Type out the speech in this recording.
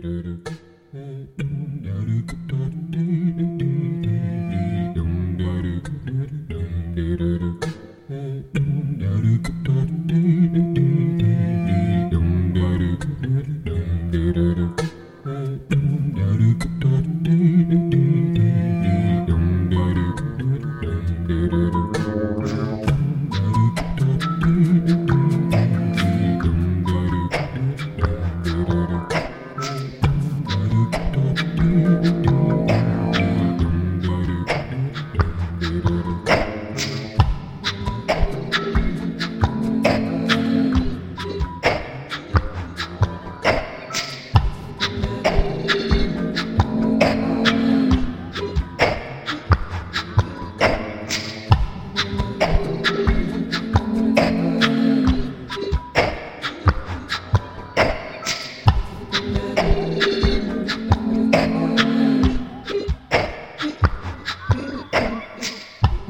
do do do cách